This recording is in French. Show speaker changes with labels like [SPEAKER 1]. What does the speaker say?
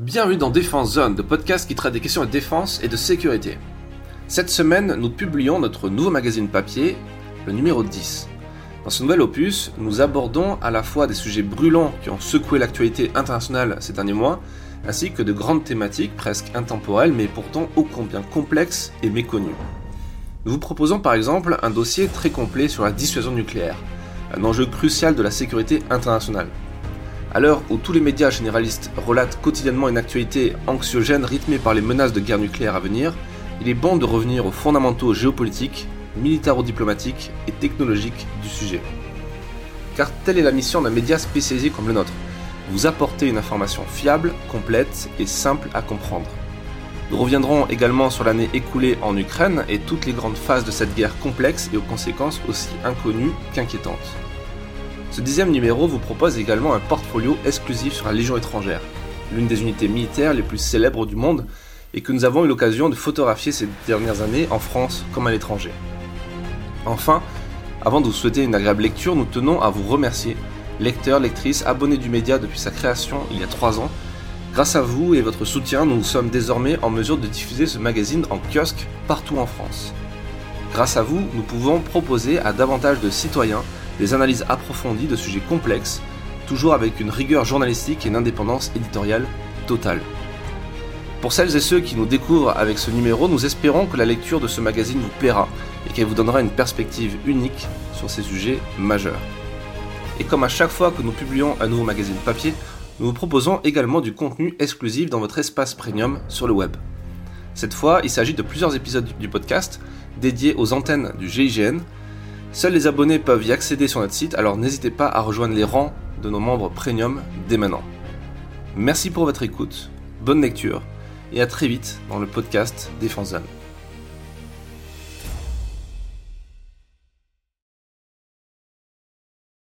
[SPEAKER 1] Bienvenue dans Défense Zone, le podcast qui traite des questions de défense et de sécurité. Cette semaine, nous publions notre nouveau magazine papier, le numéro 10. Dans ce nouvel opus, nous abordons à la fois des sujets brûlants qui ont secoué l'actualité internationale ces derniers mois, ainsi que de grandes thématiques presque intemporelles mais pourtant ô combien complexes et méconnues. Nous vous proposons par exemple un dossier très complet sur la dissuasion nucléaire, un enjeu crucial de la sécurité internationale. À l'heure où tous les médias généralistes relatent quotidiennement une actualité anxiogène rythmée par les menaces de guerre nucléaire à venir, il est bon de revenir aux fondamentaux géopolitiques, militaro-diplomatiques et technologiques du sujet. Car telle est la mission d'un média spécialisé comme le nôtre, vous apporter une information fiable, complète et simple à comprendre. Nous reviendrons également sur l'année écoulée en Ukraine et toutes les grandes phases de cette guerre complexe et aux conséquences aussi inconnues qu'inquiétantes. Ce dixième numéro vous propose également un portfolio exclusif sur la Légion étrangère, l'une des unités militaires les plus célèbres du monde et que nous avons eu l'occasion de photographier ces dernières années en France comme à l'étranger. Enfin, avant de vous souhaiter une agréable lecture, nous tenons à vous remercier, lecteurs, lectrices, abonnés du média depuis sa création il y a trois ans. Grâce à vous et votre soutien, nous sommes désormais en mesure de diffuser ce magazine en kiosque partout en France. Grâce à vous, nous pouvons proposer à davantage de citoyens des analyses approfondies de sujets complexes, toujours avec une rigueur journalistique et une indépendance éditoriale totale. Pour celles et ceux qui nous découvrent avec ce numéro, nous espérons que la lecture de ce magazine vous plaira et qu'elle vous donnera une perspective unique sur ces sujets majeurs. Et comme à chaque fois que nous publions un nouveau magazine papier, nous vous proposons également du contenu exclusif dans votre espace premium sur le web. Cette fois, il s'agit de plusieurs épisodes du podcast dédiés aux antennes du GIGN, Seuls les abonnés peuvent y accéder sur notre site, alors n'hésitez pas à rejoindre les rangs de nos membres premium dès maintenant. Merci pour votre écoute, bonne lecture et à très vite dans le podcast Défense Zone.